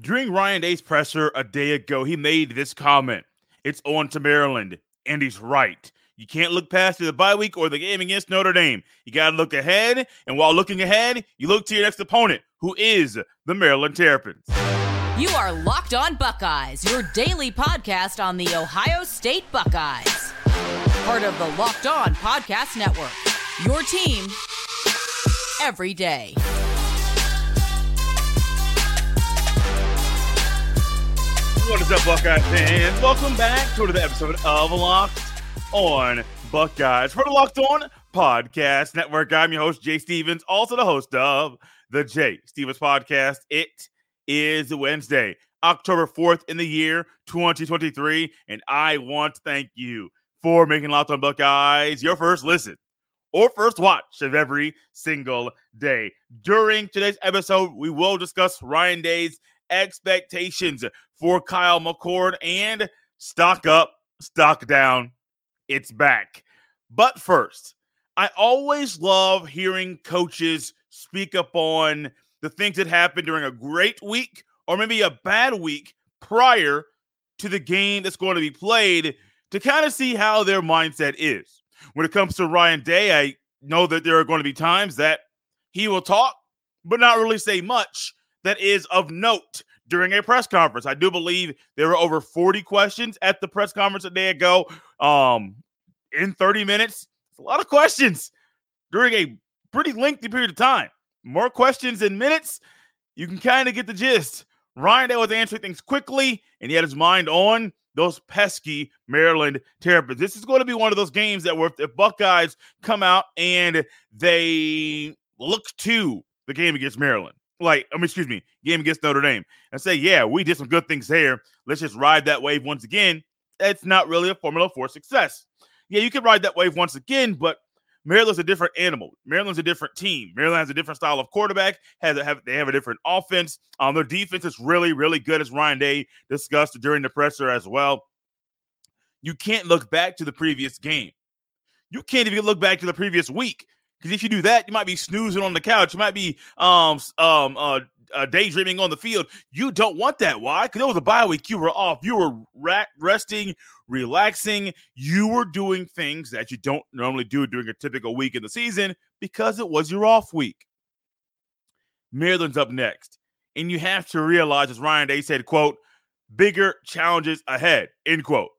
During Ryan Day's presser a day ago, he made this comment It's on to Maryland, and he's right. You can't look past the bye week or the game against Notre Dame. You got to look ahead, and while looking ahead, you look to your next opponent, who is the Maryland Terrapins. You are Locked On Buckeyes, your daily podcast on the Ohio State Buckeyes. Part of the Locked On Podcast Network. Your team every day. What is up, Buckeye fans? Welcome back to another episode of Locked On Buckeyes for the Locked On Podcast Network. I'm your host, Jay Stevens, also the host of the Jay Stevens Podcast. It is Wednesday, October 4th in the year 2023, and I want to thank you for making Locked On Buckeyes your first listen or first watch of every single day. During today's episode, we will discuss Ryan Day's expectations for Kyle McCord and stock up, stock down. It's back. But first, I always love hearing coaches speak up on the things that happened during a great week or maybe a bad week prior to the game that's going to be played to kind of see how their mindset is. When it comes to Ryan Day, I know that there are going to be times that he will talk, but not really say much that is of note during a press conference. I do believe there were over 40 questions at the press conference a day ago. Um, in 30 minutes, a lot of questions during a pretty lengthy period of time. More questions in minutes. You can kind of get the gist. Ryan Day was answering things quickly, and he had his mind on those pesky Maryland Terrapins. This is going to be one of those games that where if Buckeyes come out and they look to the game against Maryland, like, I mean, excuse me, game against Notre Dame, and say, yeah, we did some good things there. Let's just ride that wave once again. It's not really a formula for success. Yeah, you can ride that wave once again, but Maryland's a different animal. Maryland's a different team. Maryland has a different style of quarterback. Has a, have they have a different offense. Um, their defense is really, really good, as Ryan Day discussed during the presser as well. You can't look back to the previous game. You can't even look back to the previous week because if you do that, you might be snoozing on the couch. You might be um um uh, uh daydreaming on the field. You don't want that. Why? Because it was a bye week. You were off. You were ra- resting, relaxing. You were doing things that you don't normally do during a typical week in the season because it was your off week. Maryland's up next, and you have to realize, as Ryan Day said, "quote Bigger challenges ahead." End quote.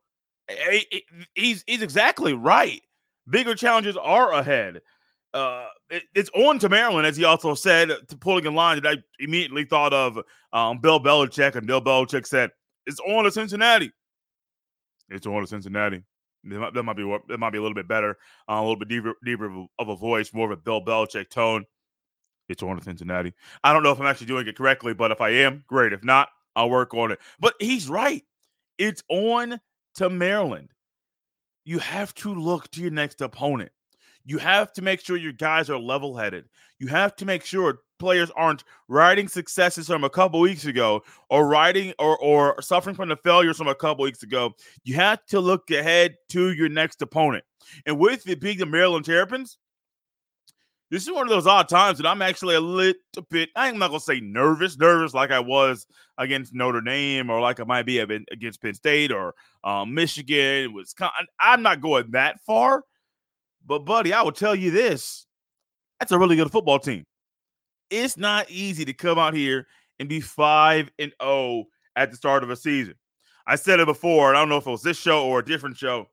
He's he's exactly right. Bigger challenges are ahead uh, it, it's on to Maryland, as he also said, to pulling in line that I immediately thought of um, Bill Belichick, and Bill Belichick said, "It's on to Cincinnati." It's on to Cincinnati. That might, that might be that might be a little bit better, uh, a little bit deeper, deeper of a voice, more of a Bill Belichick tone. It's on to Cincinnati. I don't know if I'm actually doing it correctly, but if I am, great. If not, I'll work on it. But he's right. It's on to Maryland. You have to look to your next opponent. You have to make sure your guys are level headed. You have to make sure players aren't riding successes from a couple weeks ago or riding or, or suffering from the failures from a couple weeks ago. You have to look ahead to your next opponent. And with it being the Maryland Terrapins, this is one of those odd times that I'm actually a little bit, I'm not going to say nervous, nervous like I was against Notre Dame or like I might be against Penn State or um, Michigan, Wisconsin. I'm not going that far, but, buddy, I will tell you this that's a really good football team. It's not easy to come out here and be 5 and 0 at the start of a season. I said it before, and I don't know if it was this show or a different show,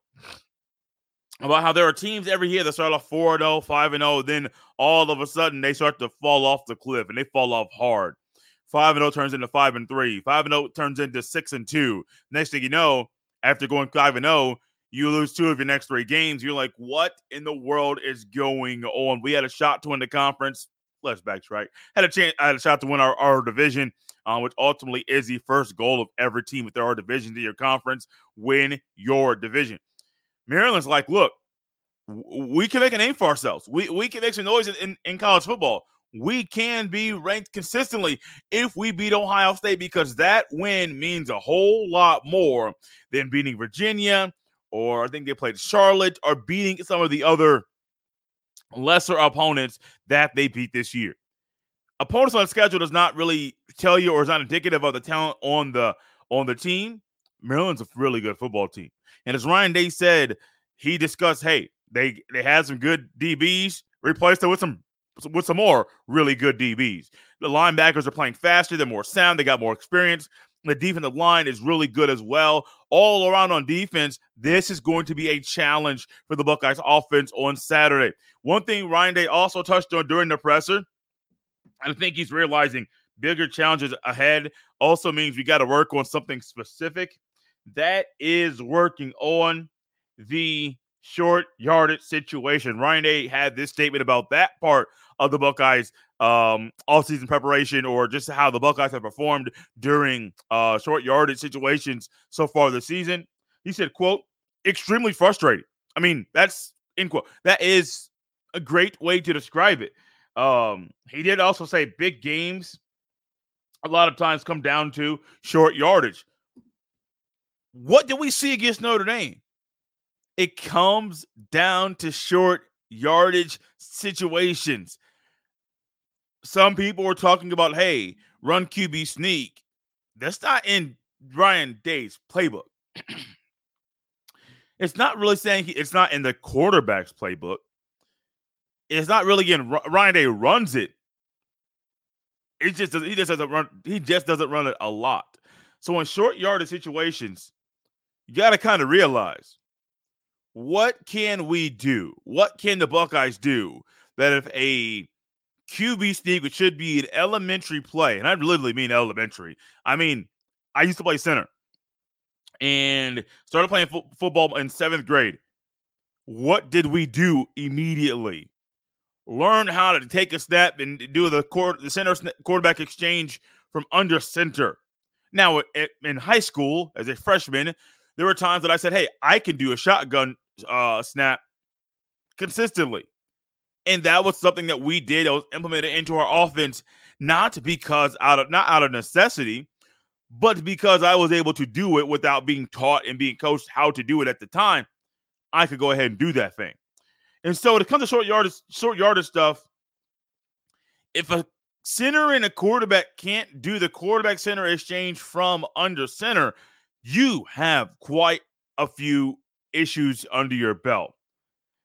about how there are teams every year that start off 4 and 0, 5 0, then all of a sudden they start to fall off the cliff and they fall off hard. 5 and 0 turns into 5 and 3. 5 and 0 turns into 6 and 2. Next thing you know, after going 5 and 0, you lose two of your next three games. You're like, what in the world is going on? We had a shot to win the conference. Flashbacks, right? Had a chance. I had a shot to win our, our division, uh, which ultimately is the first goal of every team with our division to your conference. Win your division. Maryland's like, look, we can make a name for ourselves. We we can make some noise in, in college football. We can be ranked consistently if we beat Ohio State because that win means a whole lot more than beating Virginia, or I think they played Charlotte, or beating some of the other lesser opponents that they beat this year. Opponents on the schedule does not really tell you or is not indicative of the talent on the on the team, Maryland's a really good football team. And as Ryan Day said, he discussed, hey, they they had some good DBs, replaced it with some with some more really good DBs. The linebackers are playing faster, they're more sound, they got more experience. The defensive line is really good as well. All around on defense, this is going to be a challenge for the Buckeyes offense on Saturday. One thing Ryan Day also touched on during the presser, I think he's realizing bigger challenges ahead also means we got to work on something specific. That is working on the short yardage situation. Ryan Day had this statement about that part of the Buckeyes um all season preparation or just how the Buckeyes have performed during uh short yardage situations so far this season. He said, quote, extremely frustrating. I mean, that's in quote. That is a great way to describe it. Um, he did also say big games a lot of times come down to short yardage. What did we see against Notre Dame? It comes down to short yardage situations. Some people were talking about, hey, run QB sneak. That's not in Ryan Day's playbook. it's not really saying he, it's not in the quarterback's playbook. It's not really in Ryan Day runs it. It just doesn't, he just doesn't run. He just doesn't run it a lot. So in short yardage situations, you got to kind of realize what can we do? What can the Buckeyes do that if a QB sneak, which should be an elementary play, and I literally mean elementary. I mean, I used to play center and started playing fo- football in seventh grade. What did we do immediately? Learn how to take a snap and do the court, the center quarterback exchange from under center. Now, in high school, as a freshman, there were times that I said, "Hey, I can do a shotgun uh, snap consistently," and that was something that we did. It was implemented into our offense, not because out of not out of necessity, but because I was able to do it without being taught and being coached how to do it at the time. I could go ahead and do that thing. And so when it comes to short yardage, short yardage stuff, if a center and a quarterback can't do the quarterback center exchange from under center, you have quite a few issues under your belt.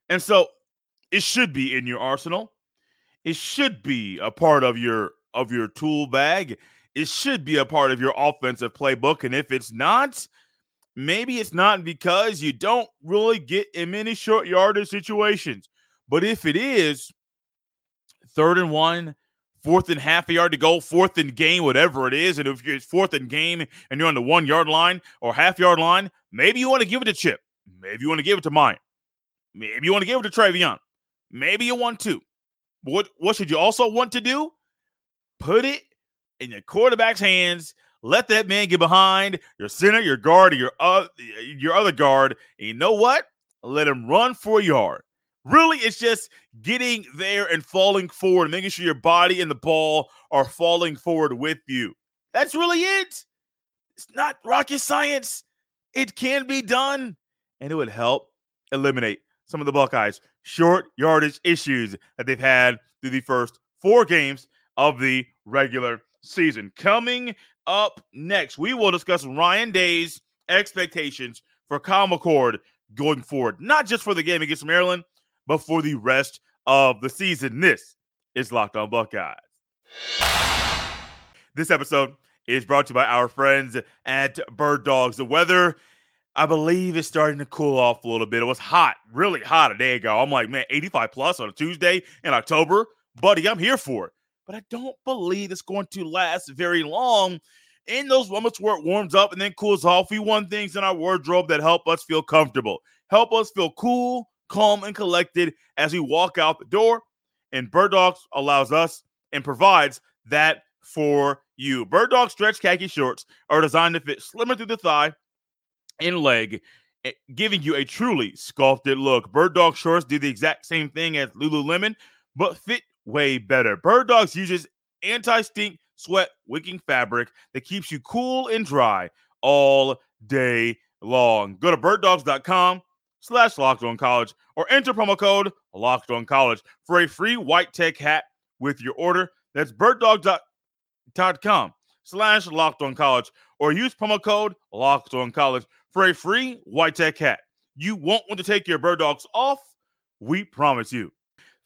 And so it should be in your arsenal. It should be a part of your of your tool bag. It should be a part of your offensive playbook. And if it's not, maybe it's not because you don't really get in many short yardage situations. But if it is third and one, fourth and half a yard to go, fourth and game, whatever it is, and if it's fourth and game and you're on the one yard line or half yard line, maybe you want to give it to Chip. Maybe you want to give it to Miyan. Maybe you want to give it to TreVeyon. Maybe you want to. What what should you also want to do? Put it in your quarterback's hands let that man get behind your center, your guard, or your uh, your other guard. And you know what? Let him run for a yard. Really, it's just getting there and falling forward, making sure your body and the ball are falling forward with you. That's really it. It's not rocket science. It can be done, and it would help eliminate some of the Buckeyes' short yardage issues that they've had through the first four games of the regular season. Coming up next, we will discuss Ryan Day's expectations for Kyle McCord going forward, not just for the game against Maryland, but for the rest of the season. This is Locked On Buckeyes. This episode is brought to you by our friends at Bird Dogs. The weather, I believe, it's starting to cool off a little bit. It was hot, really hot a day ago. I'm like, man, 85 plus on a Tuesday in October. Buddy, I'm here for it but I don't believe it's going to last very long. In those moments where it warms up and then cools off, we want things in our wardrobe that help us feel comfortable, help us feel cool, calm, and collected as we walk out the door. And Bird Dogs allows us and provides that for you. Bird Dog stretch khaki shorts are designed to fit slimmer through the thigh and leg, eh, giving you a truly sculpted look. Bird Dog shorts do the exact same thing as Lululemon, but fit way better. Bird Dogs uses anti stink sweat wicking fabric that keeps you cool and dry all day long. Go to birddogs.com slash locked on college or enter promo code locked on college for a free white tech hat with your order. That's birddogs.com slash locked on college or use promo code locked on college for a free white tech hat. You won't want to take your bird dogs off. We promise you.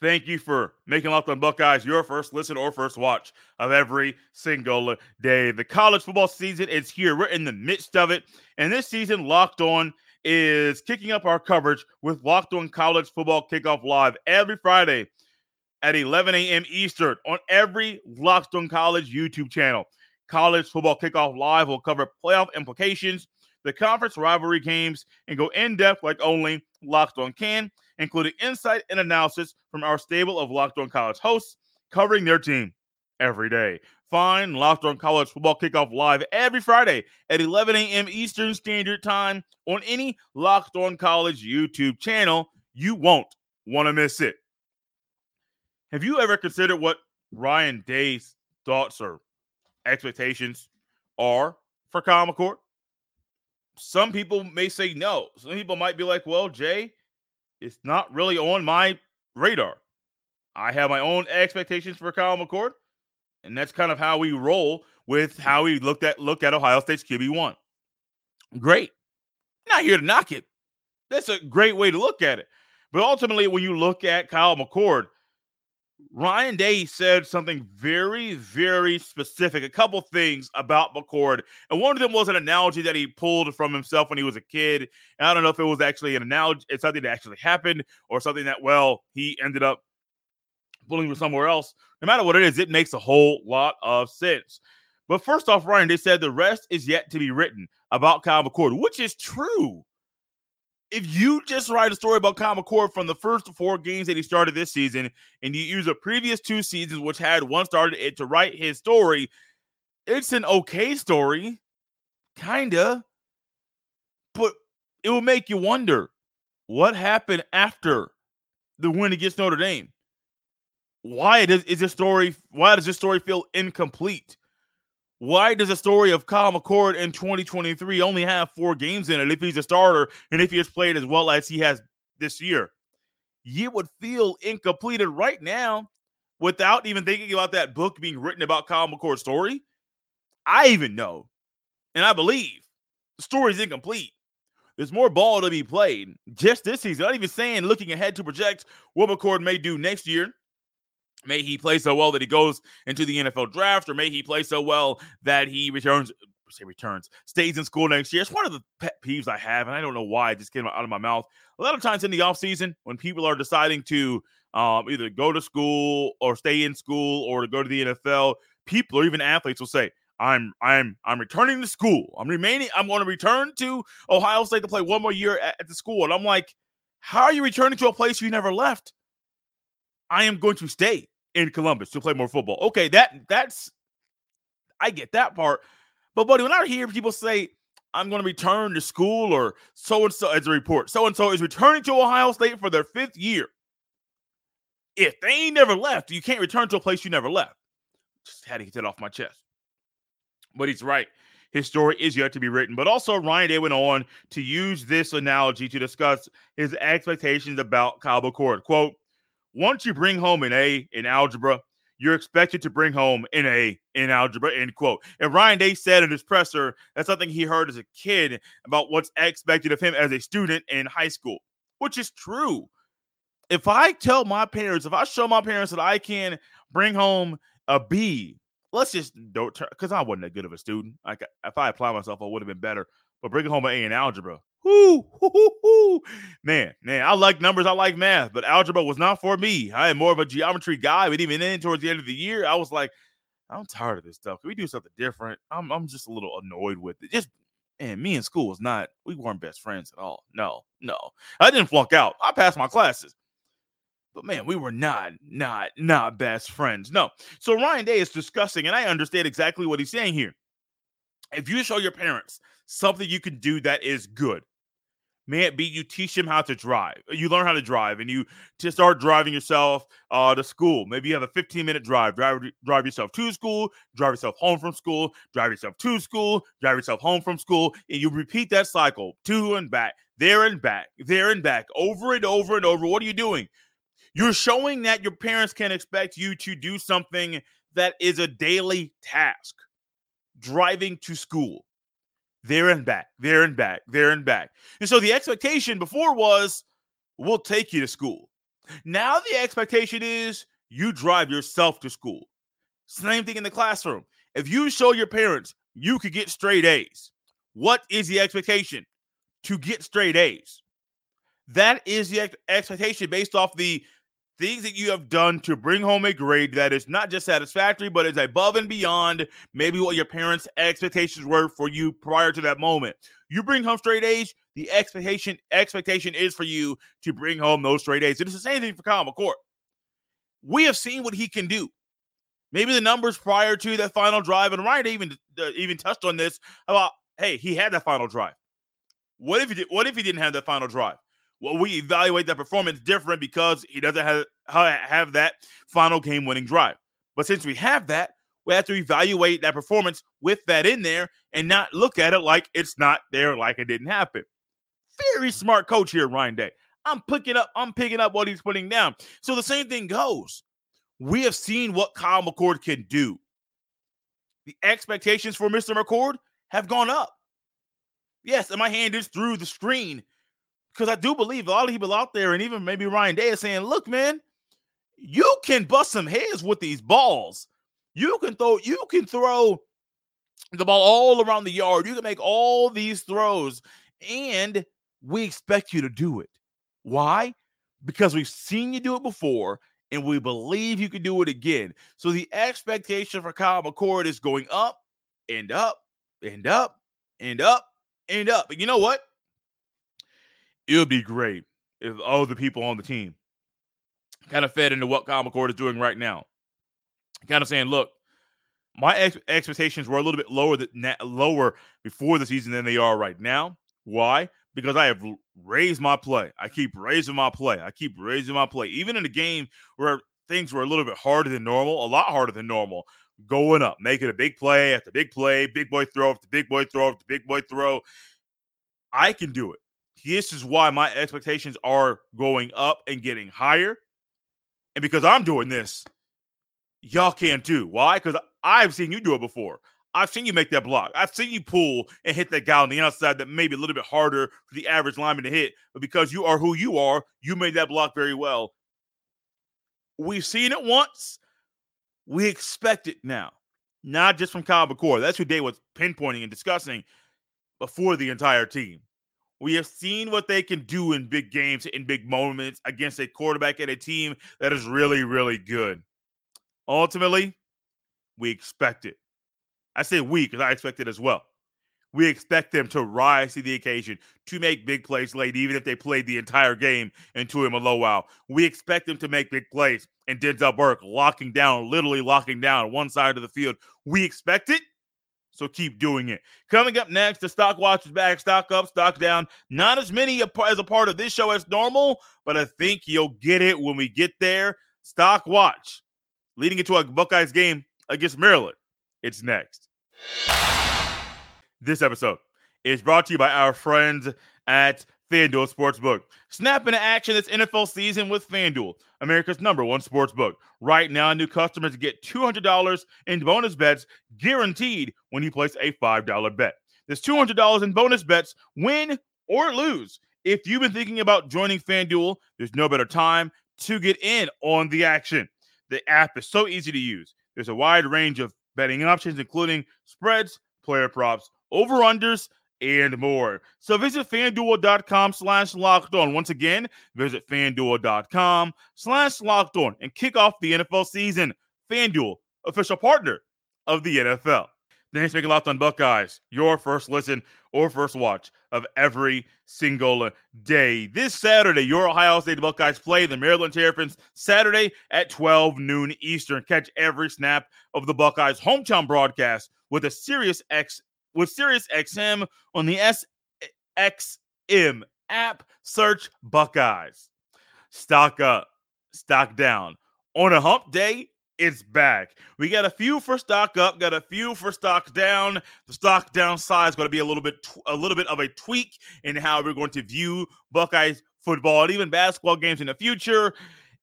Thank you for making Locked on Buckeyes your first listen or first watch of every single day. The college football season is here. We're in the midst of it. And this season, Locked On is kicking up our coverage with Locked On College Football Kickoff Live every Friday at 11 a.m. Eastern on every Locked On College YouTube channel. College Football Kickoff Live will cover playoff implications, the conference rivalry games, and go in depth like only Locked On can, including insight and analysis from our stable of Locked On College hosts covering their team every day. Find Locked On College Football Kickoff live every Friday at 11 a.m. Eastern Standard Time on any Locked On College YouTube channel. You won't want to miss it. Have you ever considered what Ryan Day's thoughts or expectations are for Kyle McCord? Some people may say no. Some people might be like, well, Jay, it's not really on my radar. I have my own expectations for Kyle McCord. And that's kind of how we roll with how we looked at look at Ohio State's QB1. Great. Not here to knock it. That's a great way to look at it. But ultimately, when you look at Kyle McCord, Ryan Day said something very, very specific, a couple things about McCord. And one of them was an analogy that he pulled from himself when he was a kid. And I don't know if it was actually an analogy, it's something that actually happened or something that, well, he ended up pulling from somewhere else. No matter what it is, it makes a whole lot of sense. But first off, Ryan, Day said the rest is yet to be written about Kyle McCord, which is true. If you just write a story about Kyle McCord from the first four games that he started this season, and you use the previous two seasons, which had one started it to write his story, it's an okay story, kinda. But it will make you wonder what happened after the win against Notre Dame why does is this story why does this story feel incomplete? Why does the story of Kyle McCord in 2023 only have four games in it if he's a starter and if he has played as well as he has this year? You would feel incomplete right now without even thinking about that book being written about Kyle McCord's story. I even know, and I believe the story is incomplete. There's more ball to be played just this season. Not even saying looking ahead to project what McCord may do next year May he play so well that he goes into the NFL draft, or may he play so well that he returns, say returns, stays in school next year. It's one of the pet peeves I have, and I don't know why it just came out of my mouth. A lot of times in the offseason, when people are deciding to um, either go to school or stay in school or to go to the NFL, people or even athletes will say, I'm I'm I'm returning to school. I'm remaining. I'm going to return to Ohio State to play one more year at, at the school. And I'm like, how are you returning to a place you never left? I am going to stay in Columbus to play more football. Okay, that that's I get that part. But buddy, when I hear people say I'm going to return to school or so and so as a report, so and so is returning to Ohio State for their fifth year. If they ain't never left, you can't return to a place you never left. Just had to get that off my chest. But he's right. His story is yet to be written. But also, Ryan Day went on to use this analogy to discuss his expectations about Kyle McCord. Quote, once you bring home an A in algebra, you're expected to bring home an A in algebra, end quote. And Ryan Day said in his presser that's something he heard as a kid about what's expected of him as a student in high school, which is true. If I tell my parents, if I show my parents that I can bring home a B, let's just don't turn because I wasn't that good of a student. Like if I applied myself, I would have been better. But bringing home an A in algebra, Whoo, whoo, whoo, man, man, I like numbers, I like math, but algebra was not for me. I am more of a geometry guy, but even then, towards the end of the year, I was like, I'm tired of this stuff. Can we do something different? I'm, I'm just a little annoyed with it. Just, and me in school was not, we weren't best friends at all. No, no, I didn't flunk out. I passed my classes, but man, we were not, not, not best friends. No. So Ryan Day is discussing, and I understand exactly what he's saying here. If you show your parents something you can do that is good, May it be you teach them how to drive. You learn how to drive, and you to start driving yourself uh, to school. Maybe you have a 15 minute drive. Drive drive yourself to school. Drive yourself home from school. Drive yourself to school. Drive yourself home from school, and you repeat that cycle to and back, there and back, there and back, over and over and over. What are you doing? You're showing that your parents can expect you to do something that is a daily task. driving to school there and back, there and back, there and back. And so the expectation before was, we'll take you to school. Now the expectation is you drive yourself to school. Same thing in the classroom. If you show your parents you could get straight A's, what is the expectation? To get straight A's. That is the ex- expectation based off the things that you have done to bring home a grade that is not just satisfactory, but is above and beyond maybe what your parents' expectations were for you prior to that moment. You bring home straight A's, the expectation expectation is for you to bring home those straight A's. it's the same thing for Kyle McCord. We have seen what he can do. Maybe the numbers prior to that final drive, and Ryan even uh, even touched on this about hey, he had that final drive. What if he did, what if he didn't have that final drive? Well, we evaluate that performance different because he doesn't have have that final game winning drive. But since we have that, we have to evaluate that performance with that in there and not look at it like it's not there, like it didn't happen. Very smart coach here, Ryan Day. I'm picking up, I'm picking up what he's putting down. So the same thing goes. We have seen what Kyle McCord can do. The expectations for Mr. McCord have gone up. Yes, and my hand is through the screen because I do believe a lot of people out there, and even maybe Ryan Day is saying, look, man, you can bust some heads with these balls. You can throw, you can throw the ball all around the yard. You can make all these throws, and we expect you to do it. Why? Because we've seen you do it before, and we believe you can do it again. So the expectation for Kyle McCord is going up and up and up and up and up. But you know what? It would be great if all the people on the team kind of fed into what Kyle McCord is doing right now. Kind of saying, look, my ex- expectations were a little bit lower than lower before the season than they are right now. Why? Because I have raised my play. I keep raising my play. I keep raising my play. Even in a game where things were a little bit harder than normal, a lot harder than normal, going up, making a big play after big play, big boy throw after big boy throw after big boy throw. I can do it. This is why my expectations are going up and getting higher. And because I'm doing this, y'all can't do. Why? Because I've seen you do it before. I've seen you make that block. I've seen you pull and hit that guy on the outside that may be a little bit harder for the average lineman to hit. But because you are who you are, you made that block very well. We've seen it once. We expect it now, not just from Kyle McCord. That's who Day was pinpointing and discussing before the entire team. We have seen what they can do in big games, in big moments against a quarterback and a team that is really, really good. Ultimately, we expect it. I say we because I expect it as well. We expect them to rise to the occasion, to make big plays late, even if they played the entire game into him a low out. We expect them to make big plays and Denzel Burke locking down, literally locking down one side of the field. We expect it so keep doing it. Coming up next, the stock watch is back. Stock up, stock down. Not as many as a part of this show as normal, but I think you'll get it when we get there. Stock watch leading into a Buckeyes game against Maryland. It's next. This episode is brought to you by our friends at FanDuel Sportsbook. Snap into action this NFL season with FanDuel, America's number one sports book. Right now, new customers get $200 in bonus bets guaranteed when you place a $5 bet. There's $200 in bonus bets, win or lose. If you've been thinking about joining FanDuel, there's no better time to get in on the action. The app is so easy to use. There's a wide range of betting options, including spreads, player props, over-unders, and more. So visit fanduel.com slash locked on. Once again, visit fanduel.com slash locked on and kick off the NFL season. FanDuel, official partner of the NFL. Thanks for making Locked on Buckeyes your first listen or first watch of every single day. This Saturday, your Ohio State Buckeyes play the Maryland Terrapins Saturday at 12 noon Eastern. Catch every snap of the Buckeyes hometown broadcast with a Sirius X with Sirius XM on the SXM app. Search Buckeyes. Stock up, stock down. On a hump day, it's back. We got a few for stock up, got a few for stock down. The stock down side is going to be a little bit a little bit of a tweak in how we're going to view Buckeyes football and even basketball games in the future.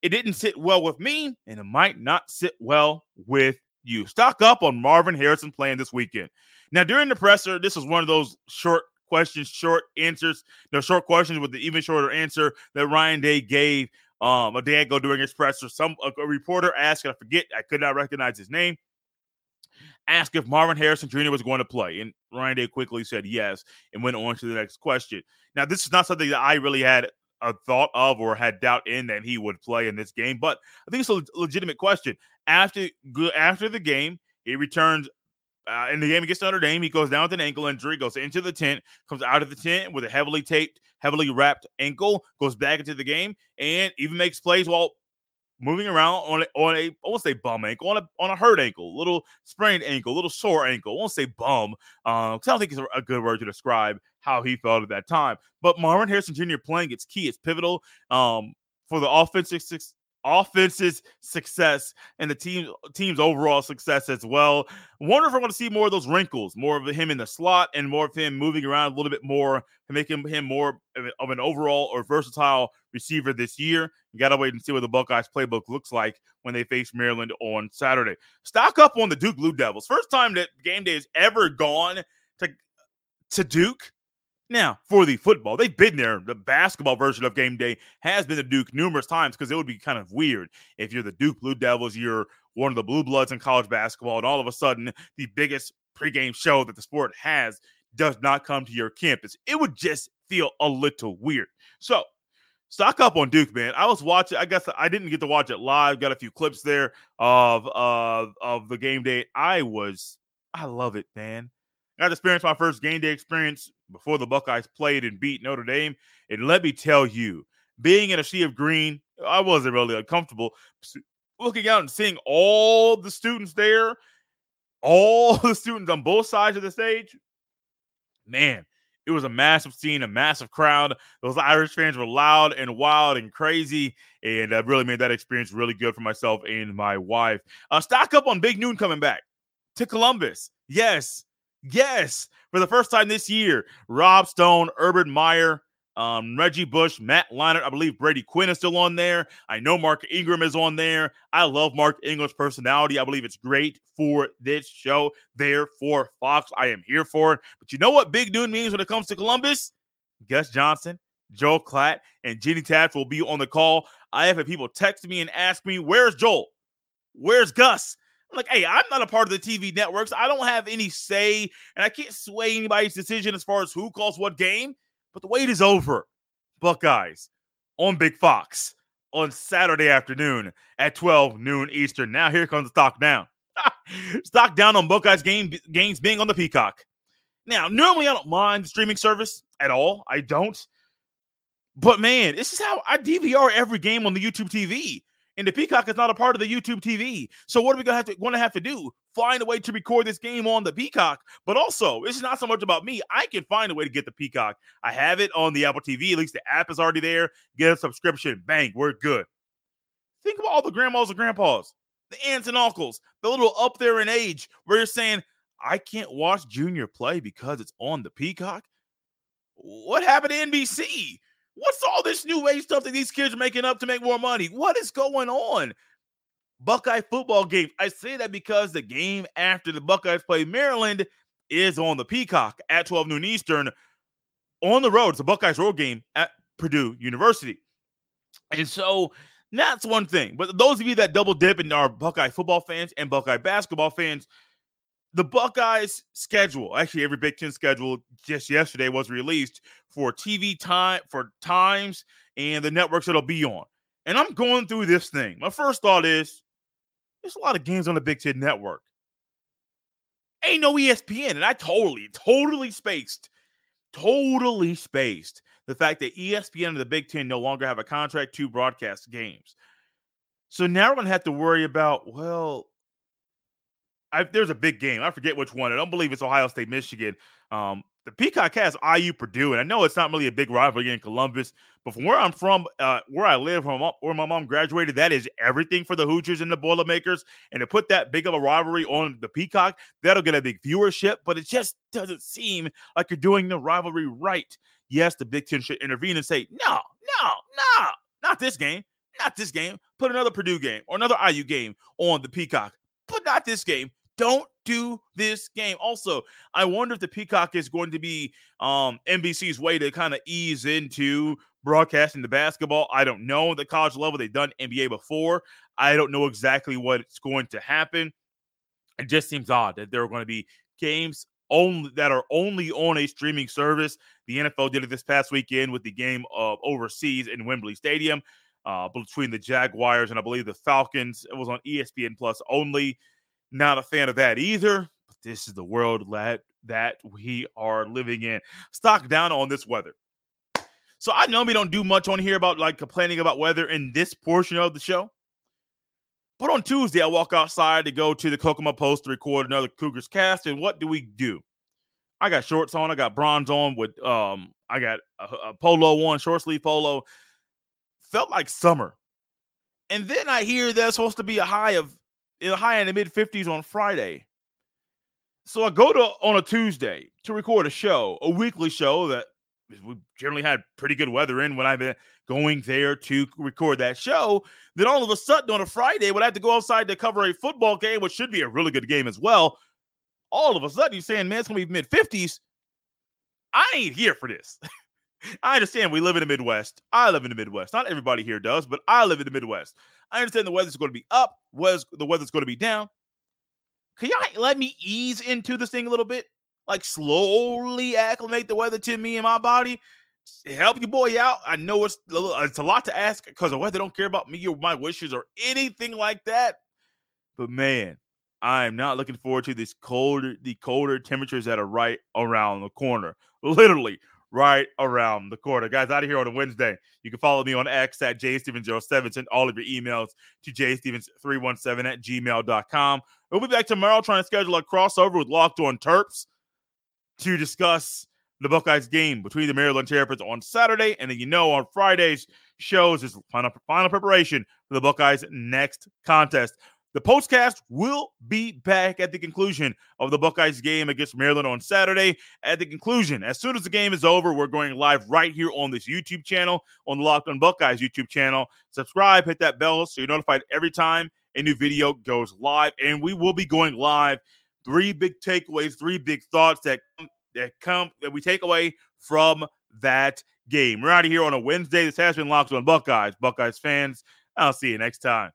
It didn't sit well with me, and it might not sit well with you. Stock up on Marvin Harrison playing this weekend. Now, during the presser, this was one of those short questions, short answers, no short questions with the even shorter answer that Ryan Day gave um, a day ago during his presser. Some a, a reporter asked, I forget, I could not recognize his name, asked if Marvin Harrison Jr. was going to play. And Ryan Day quickly said yes and went on to the next question. Now, this is not something that I really had a thought of or had doubt in that he would play in this game, but I think it's a legitimate question. After after the game, he returns uh, in the game against Notre Dame. He goes down with an ankle injury, goes into the tent, comes out of the tent with a heavily taped, heavily wrapped ankle, goes back into the game, and even makes plays while moving around on a, on a I won't say bum ankle, on a on a hurt ankle, little sprained ankle, little sore ankle. I won't say bum, um, because I don't think it's a, a good word to describe how he felt at that time. But Marvin Harrison Jr. playing it's key, it's pivotal um, for the offensive offense's success and the team team's overall success as well. Wonder if we're going to see more of those wrinkles, more of him in the slot, and more of him moving around a little bit more to make him, him more of an overall or versatile receiver this year. You got to wait and see what the Buckeyes playbook looks like when they face Maryland on Saturday. Stock up on the Duke Blue Devils. First time that game day has ever gone to to Duke now, for the football, they've been there. The basketball version of game day has been the Duke numerous times because it would be kind of weird if you're the Duke Blue Devils, you're one of the blue bloods in college basketball, and all of a sudden the biggest pregame show that the sport has does not come to your campus. It would just feel a little weird. So, stock up on Duke, man. I was watching. I guess I didn't get to watch it live. Got a few clips there of uh, of the game day. I was, I love it, man. I got to experience my first game day experience before the Buckeyes played and beat Notre Dame. And let me tell you, being in a sea of green, I wasn't really uncomfortable. Looking out and seeing all the students there, all the students on both sides of the stage, man, it was a massive scene, a massive crowd. Those Irish fans were loud and wild and crazy, and that really made that experience really good for myself and my wife. Uh, stock up on Big Noon coming back to Columbus. Yes, Yes, for the first time this year, Rob Stone, Urban Meyer, um, Reggie Bush, Matt Leinart. I believe Brady Quinn is still on there. I know Mark Ingram is on there. I love Mark Ingram's personality. I believe it's great for this show. There for Fox. I am here for it. But you know what Big Noon means when it comes to Columbus? Gus Johnson, Joel Klatt, and Jenny Taft will be on the call. I have had people text me and ask me, Where's Joel? Where's Gus? I'm like, hey, I'm not a part of the TV networks. I don't have any say, and I can't sway anybody's decision as far as who calls what game. But the wait is over. Buckeyes on Big Fox on Saturday afternoon at 12 noon Eastern. Now here comes the stock down. stock down on Buckeyes game games being on the Peacock. Now, normally I don't mind the streaming service at all. I don't. But man, this is how I DVR every game on the YouTube TV and the Peacock is not a part of the YouTube TV. So what are we gonna have to to have to do? Find a way to record this game on the Peacock. But also, it's not so much about me. I can find a way to get the Peacock. I have it on the Apple TV. At least the app is already there. Get a subscription. Bang, we're good. Think about all the grandmas and grandpas, the aunts and uncles, the little up there in age, where you're saying, I can't watch Junior play because it's on the Peacock. What happened to NBC? What's all this new age stuff that these kids are making up to make more money? What is going on? Buckeye football game. I say that because the game after the Buckeyes play Maryland is on the Peacock at 12 noon Eastern on the road. It's a Buckeyes road game at Purdue University. And so that's one thing. But those of you that double dip and are Buckeye football fans and Buckeye basketball fans, the Buckeyes schedule, actually every Big Ten schedule just yesterday was released for TV time, for times, and the networks it'll be on. And I'm going through this thing. My first thought is there's a lot of games on the Big Ten network. Ain't no ESPN. And I totally, totally spaced, totally spaced the fact that ESPN and the Big Ten no longer have a contract to broadcast games. So now we're to have to worry about, well, I, there's a big game. I forget which one. I don't believe it's Ohio State, Michigan. Um, the Peacock has IU Purdue, and I know it's not really a big rivalry in Columbus, but from where I'm from, uh, where I live, from where my mom graduated, that is everything for the Hoosiers and the Boilermakers. And to put that big of a rivalry on the Peacock, that'll get a big viewership, but it just doesn't seem like you're doing the rivalry right. Yes, the Big Ten should intervene and say, no, no, no, not this game, not this game. Put another Purdue game or another IU game on the Peacock. Not this game. Don't do this game. Also, I wonder if the Peacock is going to be um, NBC's way to kind of ease into broadcasting the basketball. I don't know. The college level, they've done NBA before. I don't know exactly what's going to happen. It just seems odd that there are going to be games only that are only on a streaming service. The NFL did it this past weekend with the game of overseas in Wembley Stadium uh, between the Jaguars and I believe the Falcons. It was on ESPN Plus only. Not a fan of that either. But this is the world that that we are living in. Stock down on this weather. So I we don't do much on here about like complaining about weather in this portion of the show. But on Tuesday, I walk outside to go to the Kokomo Post to record another Cougars cast. And what do we do? I got shorts on. I got bronze on with um. I got a, a polo on, short sleeve polo. Felt like summer. And then I hear there's supposed to be a high of a high in the mid 50s on Friday. So I go to on a Tuesday to record a show, a weekly show that we generally had pretty good weather in when I've been going there to record that show. Then all of a sudden on a Friday, when I have to go outside to cover a football game, which should be a really good game as well, all of a sudden you're saying, man, it's gonna be mid 50s. I ain't here for this. I understand we live in the Midwest. I live in the Midwest. Not everybody here does, but I live in the Midwest. I understand the weather's going to be up, weather's, the weather's going to be down. Can y'all let me ease into this thing a little bit? like slowly acclimate the weather to me and my body. Help your boy out. I know it's it's a lot to ask because the weather don't care about me or my wishes or anything like that. But man, I am not looking forward to this colder, the colder temperatures that are right around the corner. Literally right around the corner. Guys, out of here on a Wednesday. You can follow me on X at jstevens07. Send all of your emails to jstevens317 at gmail.com. We'll be back tomorrow trying to schedule a crossover with Locked On Terps to discuss the Buckeyes game between the Maryland Terrapins on Saturday. And then you know on Fridays shows is final, final preparation for the Buckeyes next contest. The postcast will be back at the conclusion of the Buckeyes game against Maryland on Saturday. At the conclusion, as soon as the game is over, we're going live right here on this YouTube channel, on the Locked on Buckeyes YouTube channel. Subscribe, hit that bell so you're notified every time a new video goes live. And we will be going live three big takeaways, three big thoughts that that come that we take away from that game. We're out of here on a Wednesday. This has been Locked on Buckeyes. Buckeyes fans, I'll see you next time.